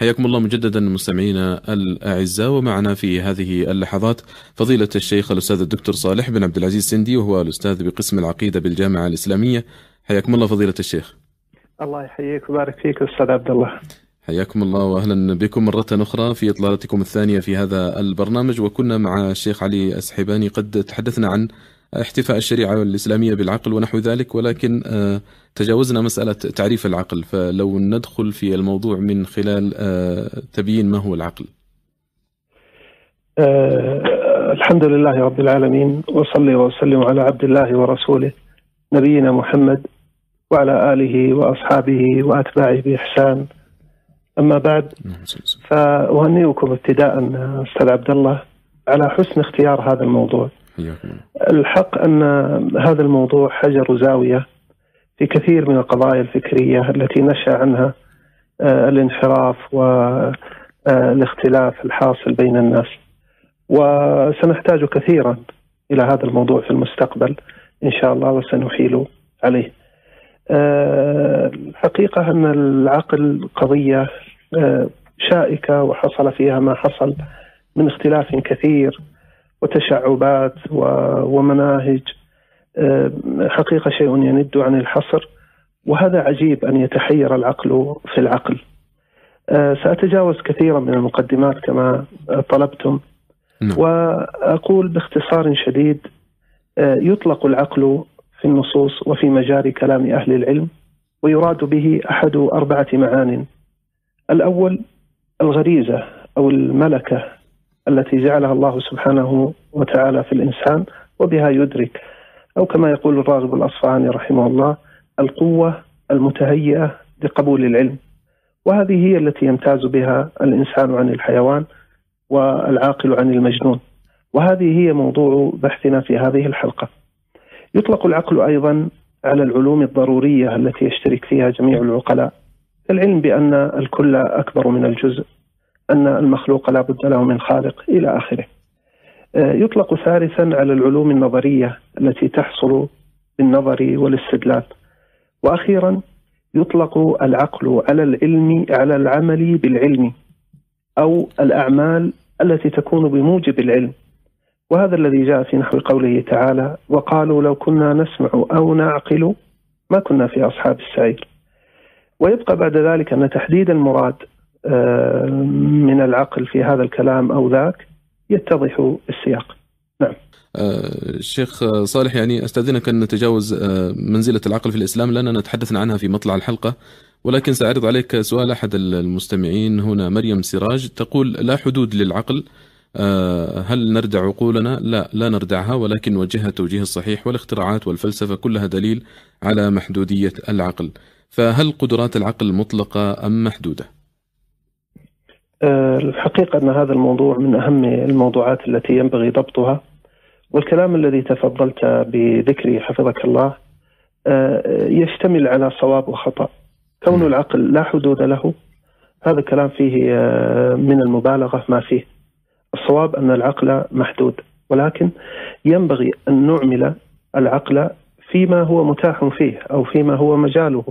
حياكم الله مجددا مستمعينا الأعزاء ومعنا في هذه اللحظات فضيلة الشيخ الأستاذ الدكتور صالح بن عبد العزيز سندي وهو الأستاذ بقسم العقيدة بالجامعة الإسلامية حياكم الله فضيلة الشيخ. الله يحييك ويبارك فيك أستاذ عبد الله. حياكم الله واهلا بكم مرة أخرى في إطلالتكم الثانية في هذا البرنامج وكنا مع الشيخ علي السحيباني قد تحدثنا عن احتفاء الشريعة الإسلامية بالعقل ونحو ذلك ولكن آه، تجاوزنا مسألة تعريف العقل فلو ندخل في الموضوع من خلال آه، تبيين ما هو العقل. أه الحمد لله رب العالمين وصلي وسلم على عبد الله ورسوله نبينا محمد وعلى آله وأصحابه وأتباعه بإحسان أما بعد فأهنئكم ابتداء أستاذ عبد الله على حسن اختيار هذا الموضوع. الحق أن هذا الموضوع حجر زاوية في كثير من القضايا الفكرية التي نشأ عنها آه، الانحراف والاختلاف آه، الحاصل بين الناس. وسنحتاج كثيرا إلى هذا الموضوع في المستقبل إن شاء الله وسنحيل عليه. آه، الحقيقة أن العقل قضية شائكة وحصل فيها ما حصل من اختلاف كثير وتشعبات ومناهج. آه، حقيقة شيء يند عن الحصر وهذا عجيب أن يتحير العقل في العقل. آه، سأتجاوز كثيرا من المقدمات كما طلبتم نعم. وأقول باختصار شديد آه، يطلق العقل في النصوص وفي مجال كلام أهل العلم ويراد به أحد أربعة معان. الأول الغريزة أو الملكة التي جعلها الله سبحانه وتعالى في الإنسان وبها يدرك. أو كما يقول الراغب الأصفهاني رحمه الله القوة المتهيئة لقبول العلم. وهذه هي التي يمتاز بها الإنسان عن الحيوان والعاقل عن المجنون. وهذه هي موضوع بحثنا في هذه الحلقة. يطلق العقل أيضا على العلوم الضرورية التي يشترك فيها جميع العقلاء. كالعلم بأن الكل أكبر من الجزء. أن المخلوق لا بد له من خالق إلى آخره. آه، يطلق ثالثا على العلوم النظرية التي تحصل بالنظر والاستدلال. وأخيرا يطلق العقل على العلم على العمل بالعلم أو الأعمال التي تكون بموجب العلم. وهذا الذي جاء في نحو قوله تعالى وقالوا لو كنا نسمع أو نعقل ما كنا في أصحاب السعير. ويبقى بعد ذلك أن تحديد المراد من العقل في هذا الكلام أو ذاك يتضح السياق. نعم. آه، صالح يعني أستأذنك أن نتجاوز آه، منزلة العقل في الإسلام لأننا تحدثنا عنها في مطلع الحلقة ولكن سأعرض عليك سؤال أحد المستمعين هنا مريم سراج تقول لا حدود للعقل هل نردع عقولنا؟ لا لا نردعها ولكن نوجهها التوجيه الصحيح والاختراعات والفلسفة كلها دليل على محدودية العقل. فهل قدرات العقل مطلقة أم محدودة؟ آه، الحقيقة أن هذا الموضوع من أهم الموضوعات التي ينبغي ضبطها. والكلام الذي تفضلت بذكره حفظك الله آه، يشتمل على صواب وخطأ. كون العقل لا حدود له هذا كلام فيه آه، من المبالغة ما فيه. الصواب أن العقل محدود. ولكن ينبغي أن نعمل العقل فيما هو متاح فيه أو فيما هو مجاله.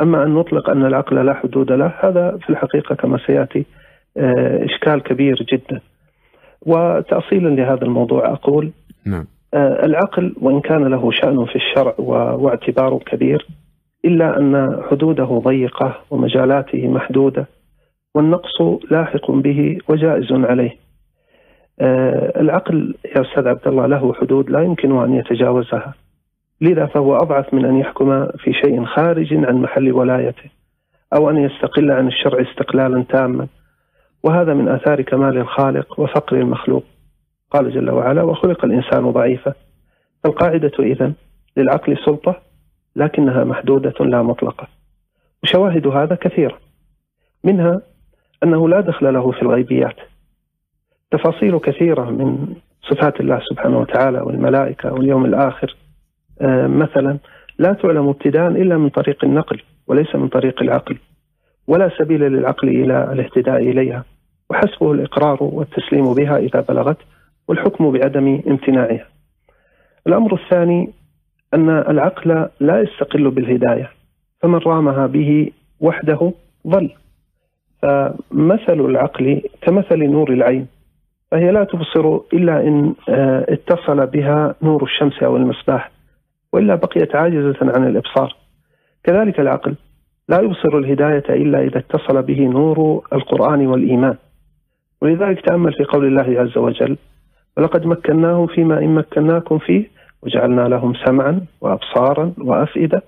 أما أن نطلق أن العقل لا حدود له هذا في الحقيقة كما سيأتي إشكال كبير جدا. وتأصيلا لهذا الموضوع أقول نعم. آه، العقل وإن كان له شأن في الشرع واعتبار كبير إلا أن حدوده ضيقة ومجالاته محدودة والنقص لاحق به وجائز عليه. آه، العقل يا أستاذ عبد الله له حدود لا يمكن أن يتجاوزها. لذا فهو أضعف من أن يحكم في شيء خارج عن محل ولايته أو أن يستقل عن الشرع استقلالا تاما. وهذا من آثار كمال الخالق وفقر المخلوق. قال جل وعلا وخلق الإنسان ضعيفا القاعدة إذن للعقل سلطة لكنها محدودة لا مطلقة. وشواهد هذا كثيرة. منها أنه لا دخل له في الغيبيات. تفاصيل كثيرة من صفات الله سبحانه وتعالى والملائكة واليوم الآخر آه، مثلا لا تعلم ابتداء إلا من طريق النقل وليس من طريق العقل ولا سبيل للعقل إلى الاهتداء إليها. وحسبه الإقرار والتسليم بها إذا بلغت والحكم بعدم امتناعها. الأمر الثاني أن العقل لا يستقل بالهداية فمن رامها به وحده ضل. فمثل العقل كمثل نور العين فهي لا تبصر إلا إن آه، اتصل بها نور الشمس أو المصباح وإلا بقيت عاجزة عن الإبصار. كذلك العقل لا يبصر الهداية إلا إذا اتصل به نور القرآن والإيمان. ولذلك تأمل في قول الله عز وجل ولقد مكناهم فيما إن مكناكم فيه وجعلنا لهم سمعا وأبصارا وأفئدة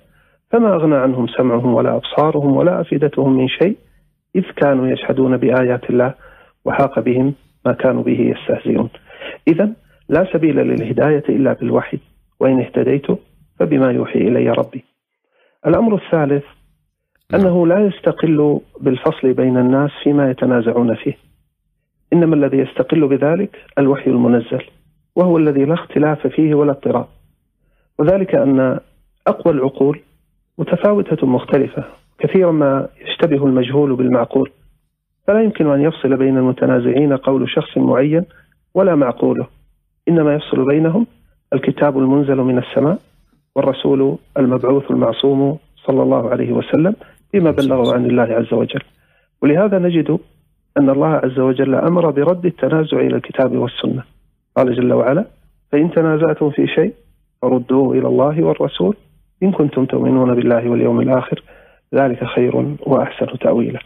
فما أغنى عنهم سمعهم ولا أبصارهم ولا أفئدتهم من شيء إذ كانوا يشهدون بآيات الله وحاق بهم ما كانوا به يستهزئون. إذا لا سبيل للهداية إلا بالوحي وإن اهتديت فبما يوحي إلي ربي. الأمر الثالث أنه لا يستقل بالفصل بين الناس فيما يتنازعون فيه. إنما الذي يستقل بذلك الوحي المنزل وهو الذي لا اختلاف فيه ولا اضطراب. وذلك أن أقوى العقول متفاوتة مختلفة كثيرا ما يشتبه المجهول بالمعقول. فلا يمكن أن يفصل بين المتنازعين قول شخص معين ولا معقوله. إنما يفصل بينهم الكتاب المنزل من السماء والرسول المبعوث المعصوم صلى الله عليه وسلم بما بلغه عن الله عز وجل. ولهذا نجد أن الله عز وجل أمر برد التنازع إلى الكتاب والسنة. قال جل وعلا فإن تنازعتم في شيء فردوه إلى الله والرسول. إن كنتم تؤمنون بالله واليوم الآخر ذلك خير وأحسن تأويلا.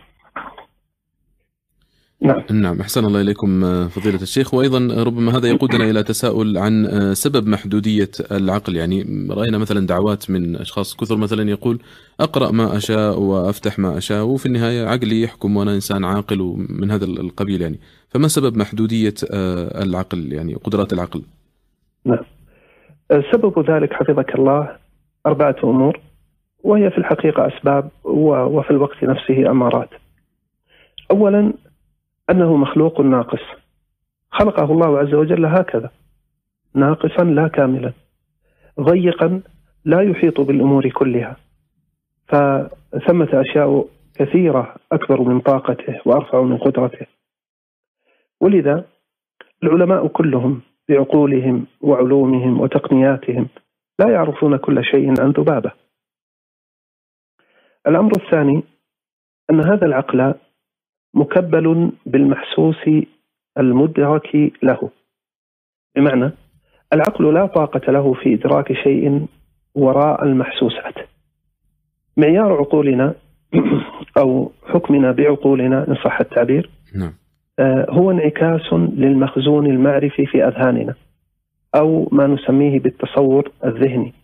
نعم. نعم أحسن الله إليكم آه، فضيلة الشيخ. وأيضا ربما هذا يقودنا إلى تساؤل عن آه، سبب محدودية العقل. يعني رأينا مثلا دعوات من أشخاص كثر مثلا يقول أقرأ ما أشاء وأفتح ما أشاء وفي النهاية عقلي يحكم وأنا إنسان عاقل ومن هذا القبيل يعني. فما سبب محدودية آه، العقل يعني قدرات العقل؟ نعم. سبب ذلك حفظك الله أربعة أمور وهي في الحقيقة أسباب وفي الوقت نفسه أمارات. أولا أنه مخلوق ناقص. خلقه الله عز وجل هكذا. ناقصا لا كاملا. ضيقا لا يحيط بالأمور كلها. فثمة أشياء كثيرة أكبر من طاقته وأرفع من قدرته. ولذا العلماء كلهم بعقولهم وعلومهم وتقنياتهم لا يعرفون كل شيء عن ذبابة. الأمر الثاني أن هذا العقل مكبل بالمحسوس المدرك له. بمعنى العقل لا طاقة له في إدراك شيء وراء المحسوسات. معيار عقولنا أو حكمنا بعقولنا إن صح التعبير نعم. آه، هو انعكاس للمخزون المعرفي في أذهاننا أو ما نسميه بالتصور الذهني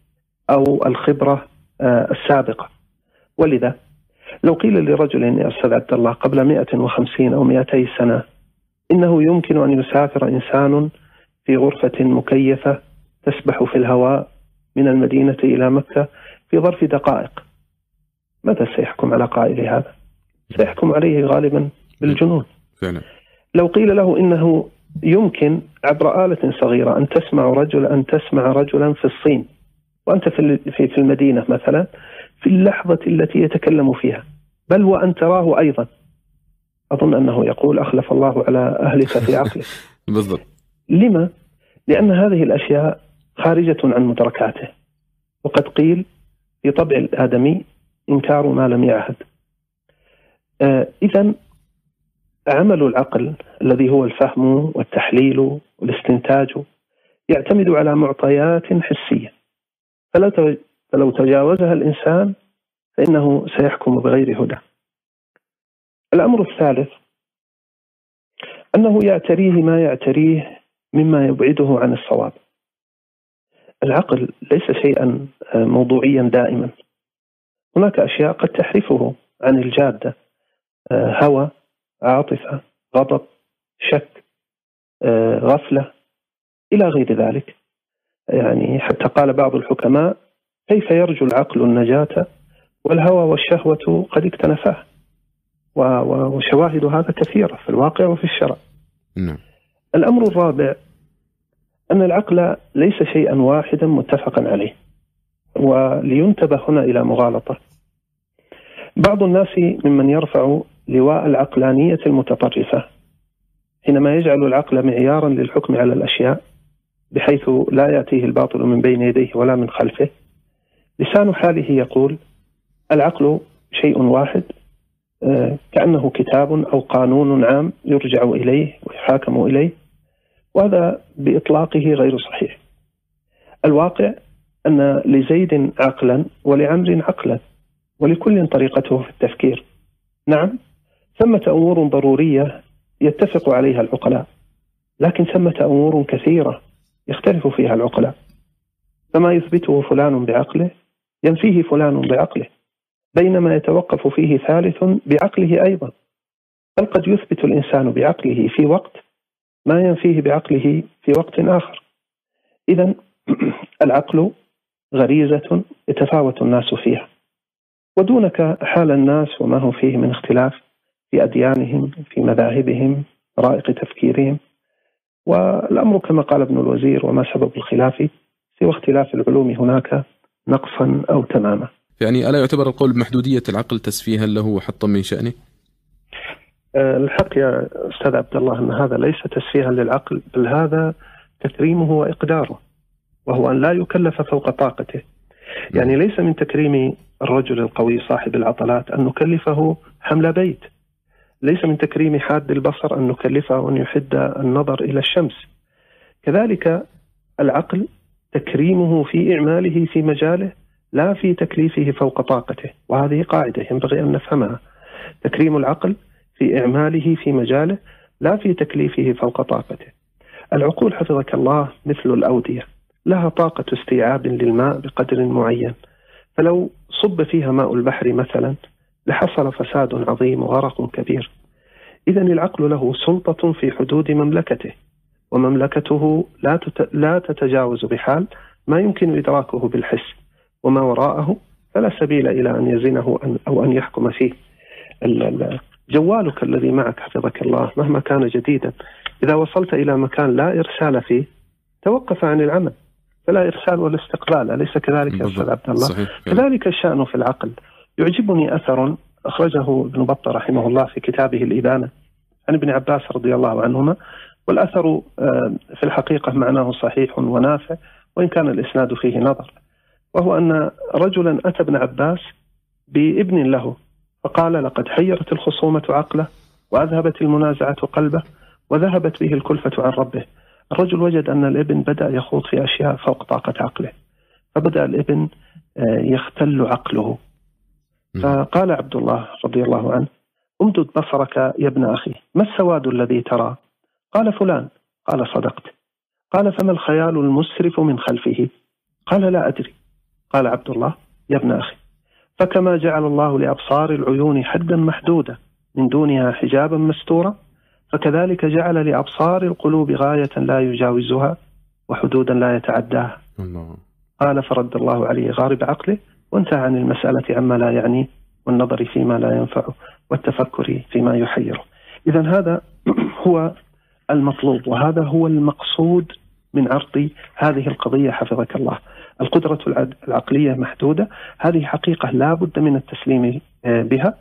أو الخبرة آه، السابقة. ولذا لو قيل لرجل يا أستاذ عبد الله قبل 150 أو 200 سنة إنه يمكن أن يسافر إنسان في غرفة مكيفة تسبح في الهواء من المدينة إلى مكة في ظرف دقائق ماذا سيحكم على قائل هذا؟ سيحكم عليه غالبا بالجنون فعلا. لو قيل له إنه يمكن عبر آلة صغيرة أن تسمع رجل أن تسمع رجلا في الصين وأنت في في المدينة مثلا في اللحظة التي يتكلم فيها. بل وأن تراه أيضا. أظن أنه يقول أخلف الله على أهلك في عقلك بالضبط. لما؟ لأن هذه الأشياء خارجة عن مدركاته. وقد قيل في طبع الآدمي إنكار ما لم يعهد. آه إذا عمل العقل الذي هو الفهم والتحليل والاستنتاج يعتمد على معطيات حسية. فلو فلو تجاوزها الإنسان فإنه سيحكم بغير هدى. الأمر الثالث أنه يعتريه ما يعتريه مما يبعده عن الصواب. العقل ليس شيئا موضوعيا دائما. هناك أشياء قد تحرفه عن الجادة هوى عاطفة غضب شك غفلة إلى غير ذلك. يعني حتى قال بعض الحكماء كيف يرجو العقل النجاة والهوى والشهوة قد اكتنفاه؟ وشواهد هذا كثيرة في الواقع وفي الشرع. نعم. الأمر الرابع أن العقل ليس شيئا واحدا متفقا عليه ولينتبه هنا إلى مغالطة. بعض الناس ممن يرفع لواء العقلانية المتطرفة حينما يجعل العقل معيارا للحكم على الأشياء بحيث لا يأتيه الباطل من بين يديه ولا من خلفه لسان حاله يقول العقل شيء واحد آه، كأنه كتاب أو قانون عام يرجع إليه ويحاكم إليه وهذا بإطلاقه غير صحيح. الواقع أن لزيد عقلا ولعمر عقلا ولكل طريقته في التفكير. نعم ثمة أمور ضرورية يتفق عليها العقلاء لكن ثمة أمور كثيرة يختلف فيها العقلاء. فما يثبته فلان بعقله ينفيه فلان بعقله بينما يتوقف فيه ثالث بعقله أيضا. بل قد يثبت الإنسان بعقله في وقت ما ينفيه بعقله في وقت آخر. إذا العقل غريزة يتفاوت الناس فيها. ودونك حال الناس وما هم فيه من اختلاف في أديانهم في مذاهبهم طرائق تفكيرهم. والأمر كما قال ابن الوزير وما سبب الخلاف سوى اختلاف العلوم هناك نقصا أو تماما. يعني ألا يعتبر القول بمحدودية العقل تسفيها له وحطا من شأنه؟ أه، الحق يا أستاذ عبد الله أن هذا ليس تسفيها للعقل بل هذا تكريمه وإقداره وهو أن لا يكلف فوق طاقته. يعني ليس من تكريم الرجل القوي صاحب العضلات أن نكلفه حمل بيت. ليس من تكريم حاد البصر أن نكلفه أن يحد النظر إلى الشمس. كذلك العقل تكريمه في إعماله في مجاله لا في تكليفه فوق طاقته. وهذه قاعدة ينبغي أن نفهمها. تكريم العقل في إعماله في مجاله لا في تكليفه فوق طاقته. العقول حفظك الله مثل الأودية. لها طاقة استيعاب للماء بقدر معين. فلو صب فيها ماء البحر مثلا لحصل فساد عظيم وغرق كبير. إذا العقل له سلطة في حدود مملكته. ومملكته لا لا تتجاوز بحال ما يمكن إدراكه بالحس وما وراءه فلا سبيل إلى أن يزنه أو أن يحكم فيه. جوالك الذي معك حفظك الله مهما كان جديدا إذا وصلت إلى مكان لا إرسال فيه توقف عن العمل. فلا إرسال ولا استقبال أليس كذلك يا أستاذ عبد الله؟ صحيح. كذلك الشأن في العقل. يعجبني أثر أخرجه ابن بطة رحمه الله في كتابه الإبانة عن ابن عباس رضي الله عنهما والأثر آه، في الحقيقة معناه صحيح ونافع وإن كان الإسناد فيه نظر. وهو أن رجلا أتى ابن عباس بابن له فقال لقد حيرت الخصومة عقله وأذهبت المنازعة قلبه وذهبت به الكلفة عن ربه. الرجل وجد أن الابن بدأ يخوض في أشياء فوق طاقة عقله فبدأ الابن آه، يختل عقله. فقال عبد الله رضي الله عنه امدد بصرك يا ابن أخي ما السواد الذي ترى؟ قال فلان. قال صدقت. قال فما الخيال المسرف من خلفه؟ قال لا أدري. قال عبد الله يا ابن أخي فكما جعل الله لأبصار العيون حدا محدودا من دونها حجابا مستورا فكذلك جعل لأبصار القلوب غاية لا يجاوزها وحدودا لا يتعداها. الله. قال فرد الله عليه غارب عقله وانتهى عن المسألة عما لا يعني والنظر فيما لا ينفعه والتفكر فيما يحيره إذا هذا هو المطلوب وهذا هو المقصود من عرض هذه القضية حفظك الله. القدرة العقلية محدودة هذه حقيقة لا بد من التسليم آه، بها.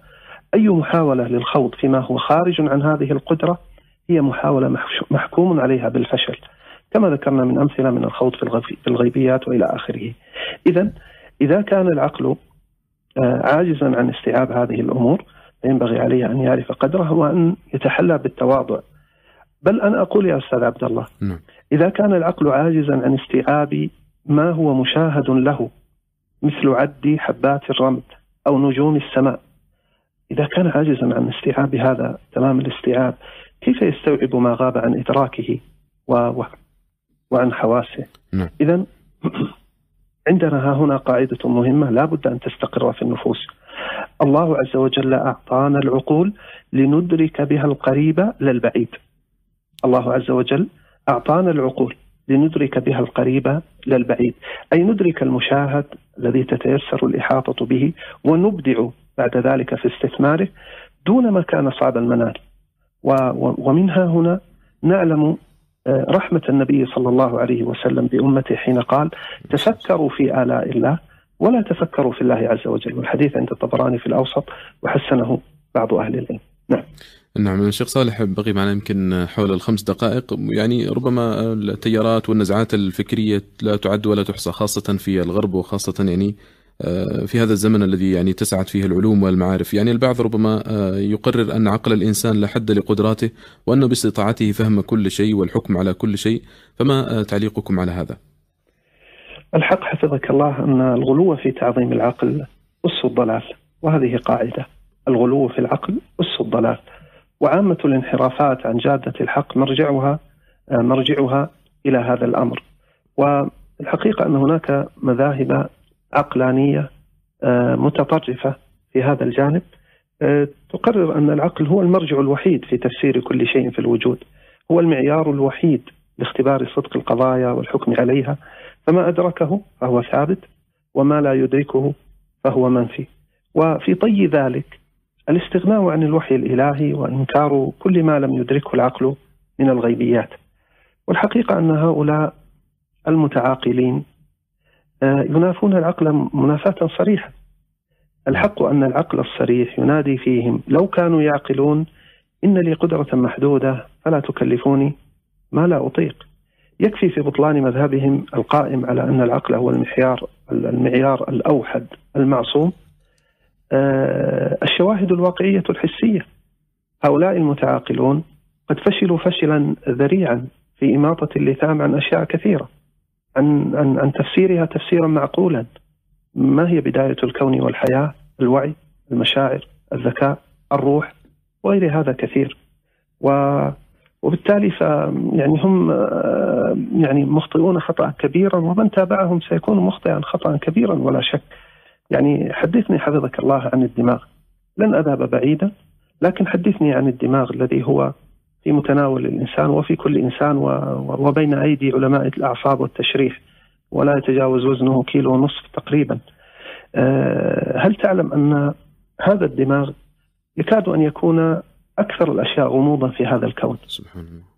أي محاولة للخوض فيما هو خارج عن هذه القدرة هي محاولة محكوم عليها بالفشل كما ذكرنا من أمثلة من الخوض في الغيبيات وإلى آخره. إذا إذا كان العقل آه، عاجزا عن استيعاب هذه الأمور فينبغي عليه أن يعرف قدره وأن يتحلى بالتواضع. بل أنا أقول يا أستاذ عبد الله نعم. إذا كان العقل عاجزا عن استيعاب ما هو مشاهد له مثل عد حبات الرمل أو نجوم السماء إذا كان عاجزا عن استيعاب هذا تمام الاستيعاب كيف يستوعب ما غاب عن إدراكه و... و... وعن حواسه نعم. إذا عندنا ها هنا قاعدة مهمة لا بد أن تستقر في النفوس الله عز وجل أعطانا العقول لندرك بها القريب للبعيد الله عز وجل أعطانا العقول لندرك بها القريب للبعيد أي ندرك المشاهد الذي تتيسر الإحاطة به ونبدع بعد ذلك في استثماره دون ما كان صعب المنال. ومنها هنا نعلم آه، رحمة النبي صلى الله عليه وسلم بأمته حين قال تفكروا في آلاء الله ولا تفكروا في الله عز وجل. والحديث عند الطبراني في الأوسط وحسنه بعض أهل العلم. نعم. نعم الشيخ صالح بقي معنا يمكن حول الخمس دقائق. يعني ربما التيارات والنزعات الفكرية لا تعد ولا تحصى خاصة في الغرب وخاصة يعني في هذا الزمن الذي يعني تسعت فيه العلوم والمعارف. يعني البعض ربما يقرر أن عقل الإنسان لا حد لقدراته وأنه باستطاعته فهم كل شيء والحكم على كل شيء. فما تعليقكم على هذا؟ الحق حفظك الله أن الغلو في تعظيم العقل أس الضلال وهذه قاعدة. الغلو في العقل أس الضلال. وعامة الانحرافات عن جادة الحق مرجعها مرجعها إلى هذا الأمر. والحقيقة أن هناك مذاهب عقلانية آه، متطرفة في هذا الجانب. آه، تقرر أن العقل هو المرجع الوحيد في تفسير كل شيء في الوجود. هو المعيار الوحيد لاختبار صدق القضايا والحكم عليها. فما أدركه فهو ثابت وما لا يدركه فهو منفي. وفي طي ذلك الاستغناء عن الوحي الإلهي وإنكار كل ما لم يدركه العقل من الغيبيات. والحقيقة أن هؤلاء المتعاقلين آه، ينافون العقل منافاة صريحة. الحق أن العقل الصريح ينادي فيهم لو كانوا يعقلون إن لي قدرة محدودة فلا تكلفوني ما لا أطيق. يكفي في بطلان مذهبهم القائم على أن العقل هو المعيار المعيار الأوحد المعصوم. الشواهد الواقعية الحسية. هؤلاء المتعاقلون قد فشلوا فشلا ذريعا في إماطة اللثام عن أشياء كثيرة عن, عن, عن تفسيرها تفسيرا معقولا. ما هي بداية الكون والحياة؟ الوعي المشاعر الذكاء الروح وغير هذا كثير. و وبالتالي ف يعني هم يعني مخطئون خطأ كبيرا ومن تابعهم سيكون مخطئا خطا كبيرا ولا شك. يعني حدثني حفظك الله عن الدماغ. لن أذهب بعيدا لكن حدثني عن الدماغ الذي هو في متناول الإنسان وفي كل إنسان وبين أيدي علماء الأعصاب والتشريح ولا يتجاوز وزنه كيلو ونصف تقريبا. آه، هل تعلم أن هذا الدماغ يكاد أن يكون أكثر الأشياء غموضا في هذا الكون. سبحان الله.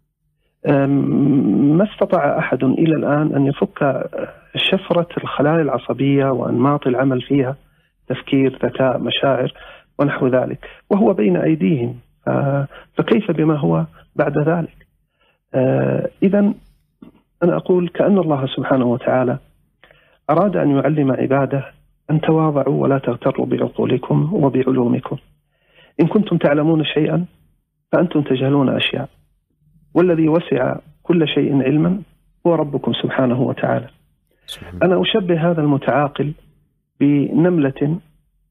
ما استطاع أحد إلى الآن أن يفك شفرة الخلايا العصبية وأنماط العمل فيها تفكير، ذكاء، مشاعر ونحو ذلك، وهو بين أيديهم فكيف بما هو بعد ذلك؟ آه، اذا أنا أقول كأن الله سبحانه وتعالى أراد أن يعلم عباده أن تواضعوا ولا تغتروا بعقولكم وبعلومكم. إن كنتم تعلمون شيئا فأنتم تجهلون أشياء والذي وسع كل شيء علما هو ربكم سبحانه وتعالى. أنا أشبه هذا المتعاقل بنملة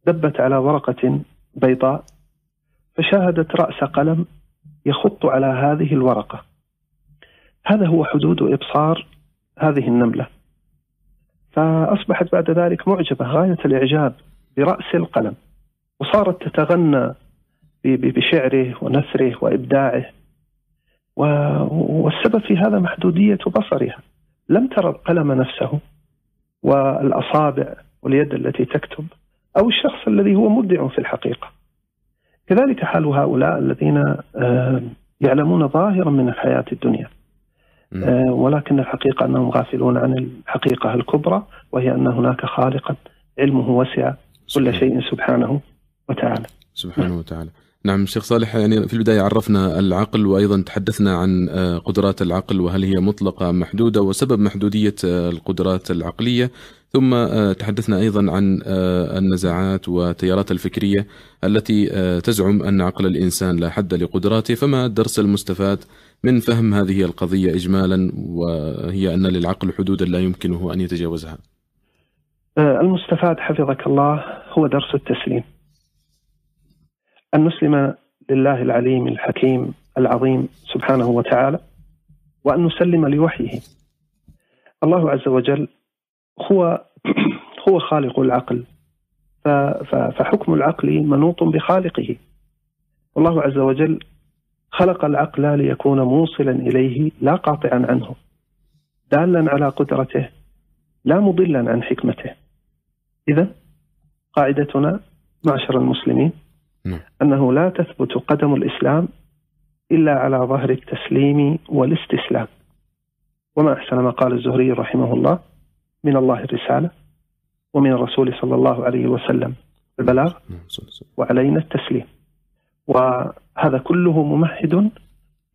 دبت على ورقة بيضاء فشاهدت رأس قلم يخط على هذه الورقة. هذا هو حدود إبصار هذه النملة. فأصبحت بعد ذلك معجبة غاية الإعجاب برأس القلم. وصارت تتغنى بشعره ونثره وإبداعه. والسبب في هذا محدودية بصرها. لم ترى القلم نفسه والأصابع واليد التي تكتب أو الشخص الذي هو مبدع في الحقيقة. كذلك حال هؤلاء الذين آه، يعلمون ظاهرا من الحياة الدنيا. آه، ولكن الحقيقة أنهم غافلون عن الحقيقة الكبرى وهي أن هناك خالقا. علمه وسع كل شيء سبحانه وتعالى. سبحانه وتعالى. نعم شيخ صالح يعني في البداية عرفنا العقل وأيضا تحدثنا عن آه، قدرات العقل وهل هي مطلقة محدودة وسبب محدودية آه، القدرات العقلية. ثم آه، تحدثنا أيضا عن النزاعات والتيارات الفكرية التي تزعم أن عقل الإنسان لا حد لقدراته فما الدرس المستفاد من فهم هذه القضية إجمالا وهي أن للعقل حدودا لا يمكنه أن يتجاوزها؟ المستفاد حفظك الله هو درس التسليم. أن نسلم لله العليم الحكيم العظيم سبحانه وتعالى وأن نسلم لوحيه. الله عز وجل هو هو خالق العقل. فحكم العقل منوط بخالقه. والله عز وجل خلق العقل ليكون موصلا إليه لا قاطعا عنه. دالا على قدرته لا مضلا عن حكمته. اذا قاعدتنا معشر المسلمين. أنه لا تثبت قدم الإسلام إلا على ظهر التسليم والاستسلام. وما أحسن ما قال الزهري رحمه الله من الله الرسالة ومن الرسول صلى الله عليه وسلم البلاغ نعم، وعلينا التسليم. وهذا كله ممهد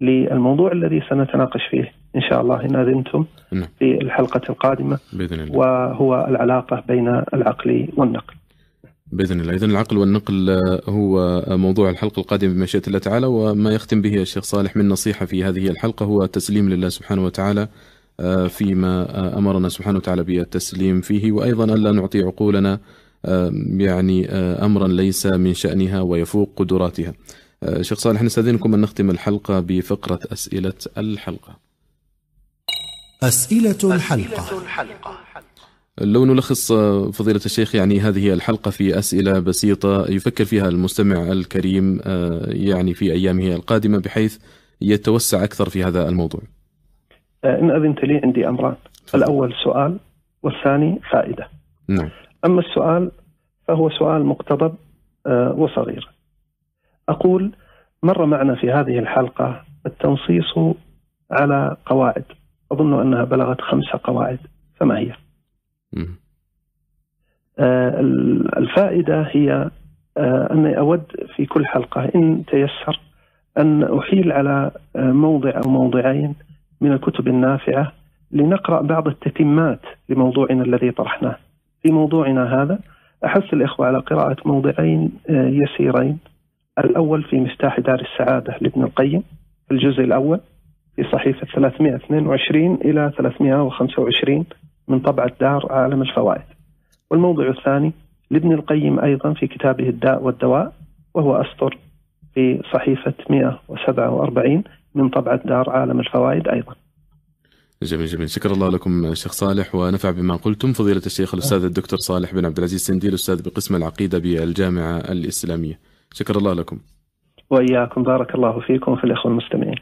للموضوع الذي سنتناقش فيه إن شاء الله إن أذنتم نعم. في الحلقة القادمة بإذن الله. وهو العلاقة بين العقل والنقل. بإذن الله اذا العقل والنقل آه، هو موضوع الحلقة القادمة بمشيئه الله تعالى وما يختم به الشيخ صالح من نصيحة في هذه الحلقة هو تسليم لله سبحانه وتعالى آه، فيما آه، أمرنا سبحانه وتعالى بالتسليم فيه وأيضا الا نعطي عقولنا آه، يعني آه، امرا ليس من شأنها ويفوق قدراتها. آه، شيخ صالح نستأذنكم أن نختم الحلقة بفقرة أسئلة الحلقة. أسئلة الحلقة لو نلخص آه، فضيلة الشيخ يعني هذه الحلقة في أسئلة بسيطة يفكر فيها المستمع الكريم آه، يعني في أيامه القادمة بحيث يتوسع أكثر في هذا الموضوع. آه، إن أذنت لي عندي أمران. الأول سؤال والثاني فائدة. نعم. أما السؤال فهو سؤال مقتضب وصغير. أقول مر معنا في هذه الحلقة التنصيص على قواعد. أظن أنها بلغت خمس قواعد فما هي؟ آه، الفائدة هي آه، أني أود في كل حلقة إن تيسر أن أحيل على آه، موضع أو موضعين من الكتب النافعة لنقرأ بعض التتمات لموضوعنا الذي طرحناه. في موضوعنا هذا أحث الإخوة على قراءة موضعين يسيرين. الأول في مفتاح دار السعادة لابن القيم الجزء الأول في صحيفة 322 إلى 325 من طبعة دار عالم الفوائد. والموضع الثاني لابن القيم أيضا في كتابه الداء والدواء وهو أسطر في صحيفة 147 من طبعة دار عالم الفوائد أيضا. جميل جميل. شكر الله لكم شيخ صالح ونفع بما قلتم. فضيلة الشيخ الأستاذ الدكتور صالح بن عبد العزيز سنديل أستاذ بقسم العقيدة بالجامعة الإسلامية. شكر الله لكم. وإياكم. بارك الله فيكم في الإخوة المستمعين.